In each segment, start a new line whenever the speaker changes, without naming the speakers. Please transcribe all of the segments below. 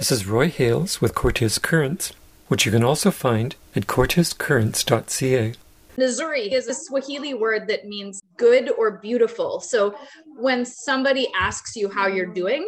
This is Roy Hales with Cortes Currents, which you can also find at cortescurrents.ca.
Nzuri is a Swahili word that means good or beautiful. So when somebody asks you how you're doing,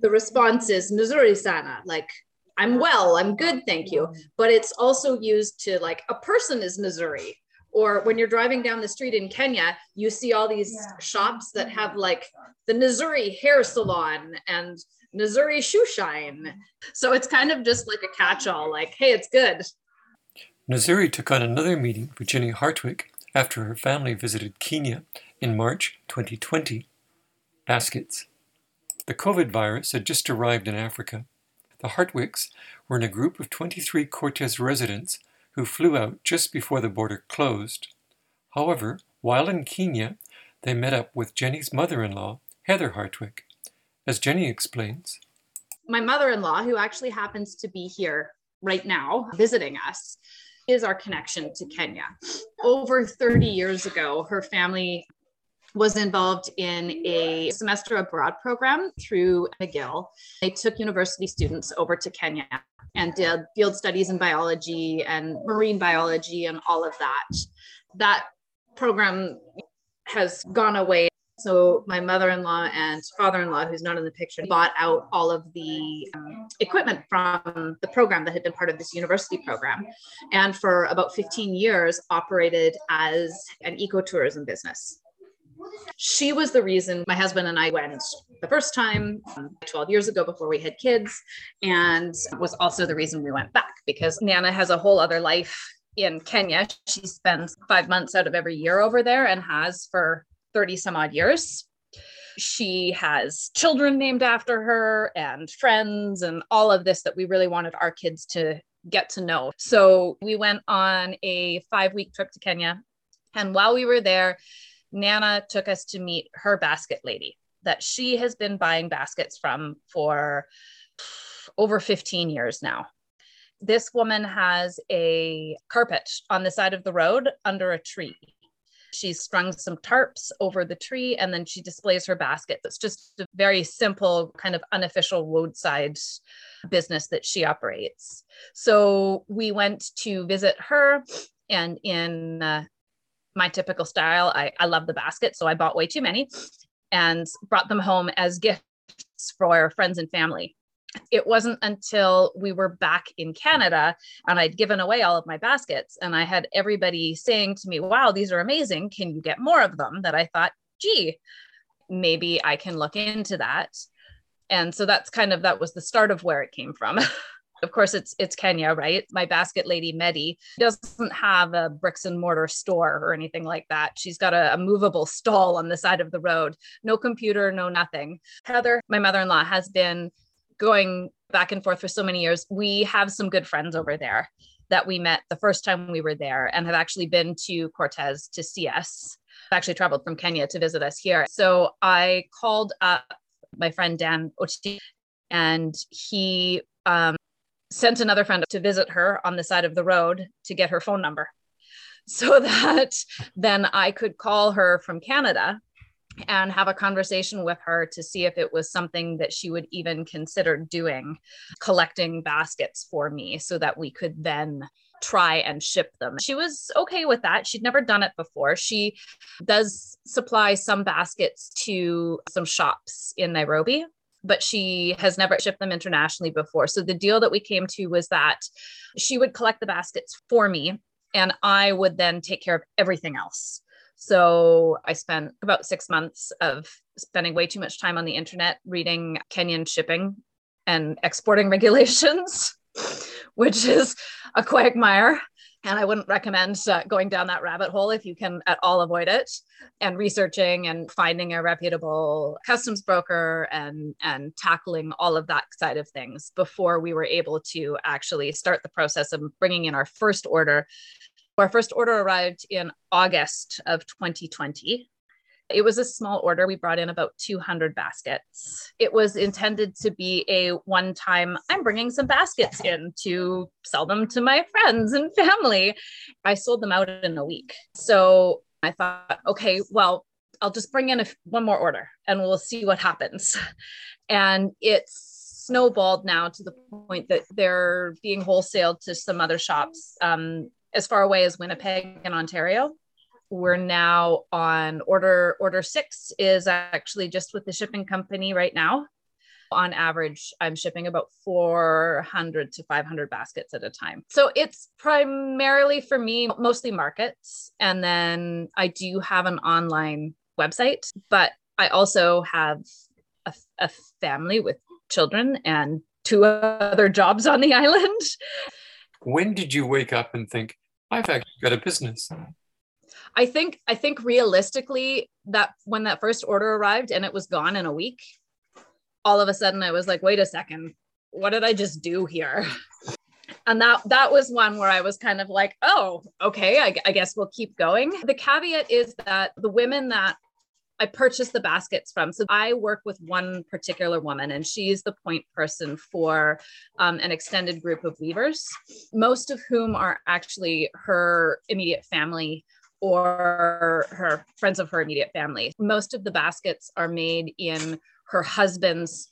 the response is Nzuri sana, like I'm well, I'm good, thank you. But it's also used to like a person is Nzuri. Or when you're driving down the street in Kenya, you see all these shops that have like the Nzuri hair salon and Nzuri shoe shine. So it's kind of just like a catch all, like, hey, it's good.
Nzuri took on another meeting with Jenny Hartwig after her family visited Kenya in March 2020. Baskets. The COVID virus had just arrived in Africa. The Hartwicks were in a group of 23 Cortes residents who flew out just before the border closed. However, while in Kenya, they met up with Jenny's mother in law, Heather Hartwig. As Jenny explains,
my mother in law, who actually happens to be here right now visiting us, is our connection to Kenya. Over 30 years ago, her family was involved in a semester abroad program through McGill. They took university students over to Kenya and did field studies in biology and marine biology and all of that. That program has gone away. So my mother-in-law and father-in-law, who's not in the picture, bought out all of the um, equipment from the program that had been part of this university program, and for about 15 years operated as an ecotourism business. She was the reason my husband and I went the first time um, 12 years ago before we had kids, and was also the reason we went back because Nana has a whole other life in Kenya. She spends five months out of every year over there and has for 30 some odd years. She has children named after her and friends and all of this that we really wanted our kids to get to know. So we went on a five week trip to Kenya. And while we were there, Nana took us to meet her basket lady that she has been buying baskets from for over 15 years now. This woman has a carpet on the side of the road under a tree. She's strung some tarps over the tree and then she displays her basket. It's just a very simple, kind of unofficial roadside business that she operates. So we went to visit her, and in uh, my typical style. I, I love the basket, so I bought way too many and brought them home as gifts for friends and family. It wasn't until we were back in Canada and I'd given away all of my baskets and I had everybody saying to me, Wow, these are amazing. Can you get more of them? That I thought, gee, maybe I can look into that. And so that's kind of that was the start of where it came from. of course it's it's Kenya, right? My basket lady Medi doesn't have a bricks and mortar store or anything like that. She's got a, a movable stall on the side of the road. No computer, no nothing. Heather, my mother-in-law, has been going back and forth for so many years. We have some good friends over there that we met the first time we were there and have actually been to Cortes to see us. Actually traveled from Kenya to visit us here. So I called up my friend Dan Oti and he um, sent another friend to visit her on the side of the road to get her phone number so that then I could call her from Canada and have a conversation with her to see if it was something that she would even consider doing, collecting baskets for me so that we could then try and ship them. She was okay with that. She'd never done it before. She does supply some baskets to some shops in Nairobi but she has never shipped them internationally before. So the deal that we came to was that she would collect the baskets for me and I would then take care of everything else. So I spent about six months of spending way too much time on the internet reading Kenyan shipping and exporting regulations, which is a quagmire and I wouldn't recommend uh, going down that rabbit hole if you can at all avoid it. And researching and finding a reputable customs broker and and tackling all of that side of things before we were able to actually start the process of bringing in our first order. Our first order arrived in August of 2020. It was a small order. We brought in about 200 baskets. It was intended to be a one time, I'm bringing some baskets in to sell them to my friends and family. I sold them out in a week. So I thought, okay, well, I'll just bring in a, one more order and we'll see what happens. And it's snowballed now to the point that they're being wholesaled to some other shops um, as far away as Winnipeg and Ontario. We're now on order order six is actually just with the shipping company right now. On average, I'm shipping about 400 to 500 baskets at a time. So it's primarily for me, mostly markets. And then I do have an online website, but I also have a, a family with children and two other jobs on the island.
When did you wake up and think, I've actually got a business?
I think I think realistically that when that first order arrived and it was gone in a week, all of a sudden I was like, wait a second, what did I just do here? And that that was one where I was kind of like, oh, okay, I, I guess we'll keep going. The caveat is that the women that I purchased the baskets from. So I work with one particular woman, and she's the point person for um, an extended group of weavers, most of whom are actually her immediate family or her friends of her immediate family. Most of the baskets are made in her husband's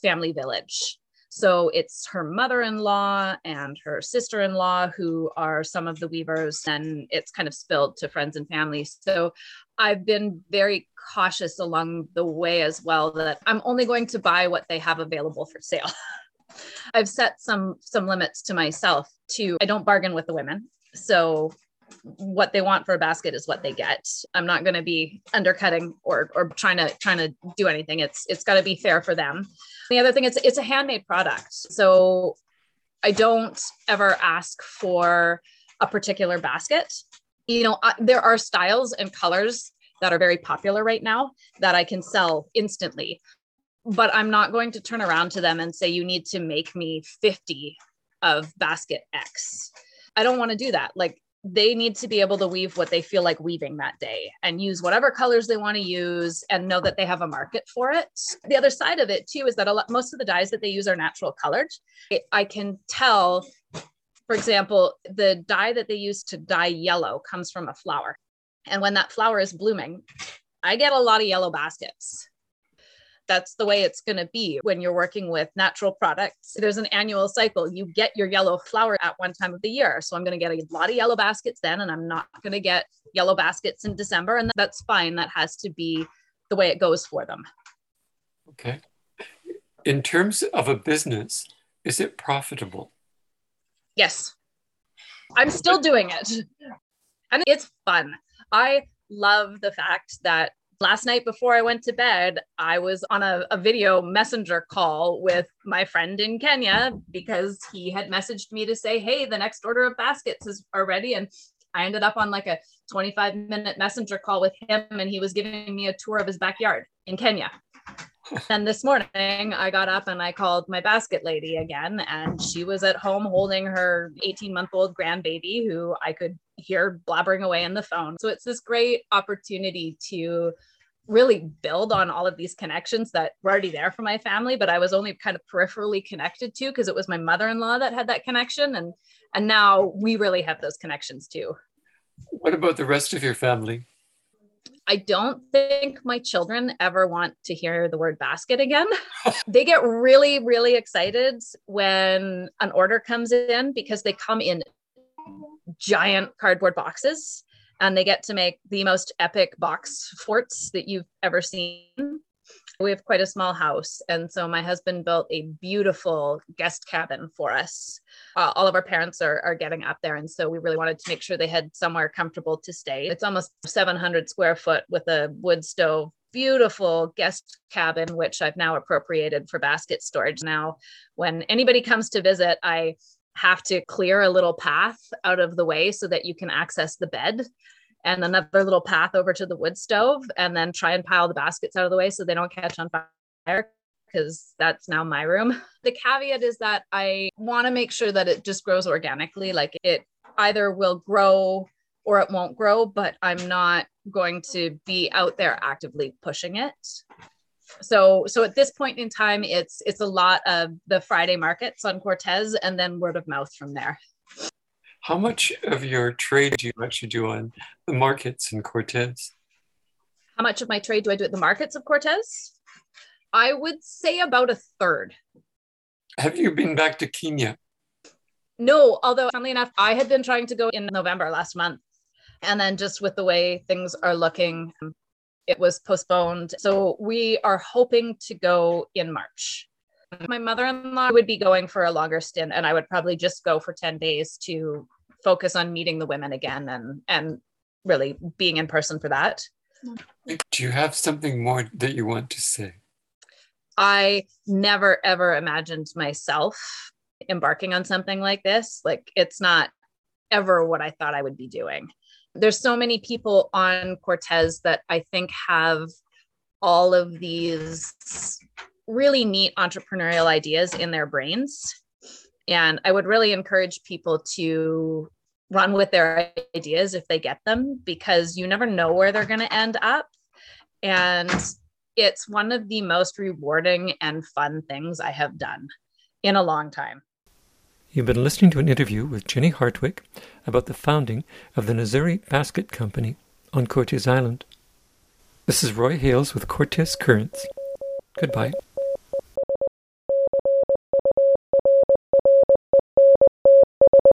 family village. So it's her mother in law and her sister in law who are some of the weavers, and it's kind of spilled to friends and family. So I've been very cautious along the way as well that I'm only going to buy what they have available for sale. I've set some some limits to myself too. I don't bargain with the women. So what they want for a basket is what they get. I'm not going to be undercutting or or trying to trying to do anything. It's it's got to be fair for them. The other thing it's it's a handmade product. So I don't ever ask for a particular basket you know, I, there are styles and colors that are very popular right now that I can sell instantly. But I'm not going to turn around to them and say, you need to make me 50 of basket X. I don't want to do that. Like they need to be able to weave what they feel like weaving that day and use whatever colors they want to use and know that they have a market for it. The other side of it too is that a lot, most of the dyes that they use are natural colored. I can tell for example, the dye that they use to dye yellow comes from a flower. And when that flower is blooming, I get a lot of yellow baskets. That's the way it's going to be when you're working with natural products. There's an annual cycle. You get your yellow flower at one time of the year. So I'm going to get a lot of yellow baskets then, and I'm not going to get yellow baskets in December. And that's fine. That has to be the way it goes for them.
Okay. In terms of a business, is it profitable?
Yes. I'm still doing it. And it's fun. I love the fact that last night before I went to bed, I was on a, a, video messenger call with my friend in Kenya because he had messaged me to say, hey, the next order of baskets is already. And I ended up on like a 25 minute messenger call with him, and he was giving me a tour of his backyard in Kenya and this morning I got up and I called my basket lady again, and she was at home holding her 18 month old grandbaby who I could hear blabbering away on the phone. So it's this great opportunity to really build on all of these connections that were already there for my family, but I was only kind of peripherally connected to because it was my mother in law that had that connection. And, and now we really have those connections too.
What about the rest of your family?
I don't think my children ever want to hear the word basket again. they get really, really excited when an order comes in because they come in giant cardboard boxes and they get to make the most epic box forts that you've ever seen. We have quite a small house. And so my husband built a beautiful guest cabin for us. Uh, all of our parents are, are getting up there. And so we really wanted to make sure they had somewhere comfortable to stay. It's almost 700 square foot with a wood stove beautiful guest cabin, which I've now appropriated for basket storage. Now, when anybody comes to visit, I have to clear a little path out of the way so that you can access the bed and another little path over to the wood stove and then try and pile the baskets out of the way so they don't catch on fire because that's now my room. The caveat is that I want to make sure that it just grows organically. Like it either will grow or it won't grow, but I'm not going to be out there actively pushing it. So so at this point in time it's it's a lot of the Friday markets on Cortes and then word of mouth from there.
How much of your trade do you actually do on the markets in Cortes?
How much of my trade do I do at the markets of Cortes? I would say about a third.
Have you been back to Kenya?
No, although funnily enough, I had been trying to go in November last month. And then just with the way things are looking, it was postponed. So we are hoping to go in March. My mother in law would be going for a longer stint, and I would probably just go for 10 days to focus on meeting the women again and, and really being in person for that.
Do you have something more that you want to say?
I never ever imagined myself embarking on something like this. Like, it's not ever what I thought I would be doing. There's so many people on Cortes that I think have all of these really neat entrepreneurial ideas in their brains. And I would really encourage people to run with their ideas if they get them because you never know where they're going to end up. And it's one of the most rewarding and fun things I have done in a long time.
You've been listening to an interview with Jenny Hartwick about the founding of the Nzuri Basket Company on Cortes Island. This is Roy Hales with Cortes Currents. Goodbye.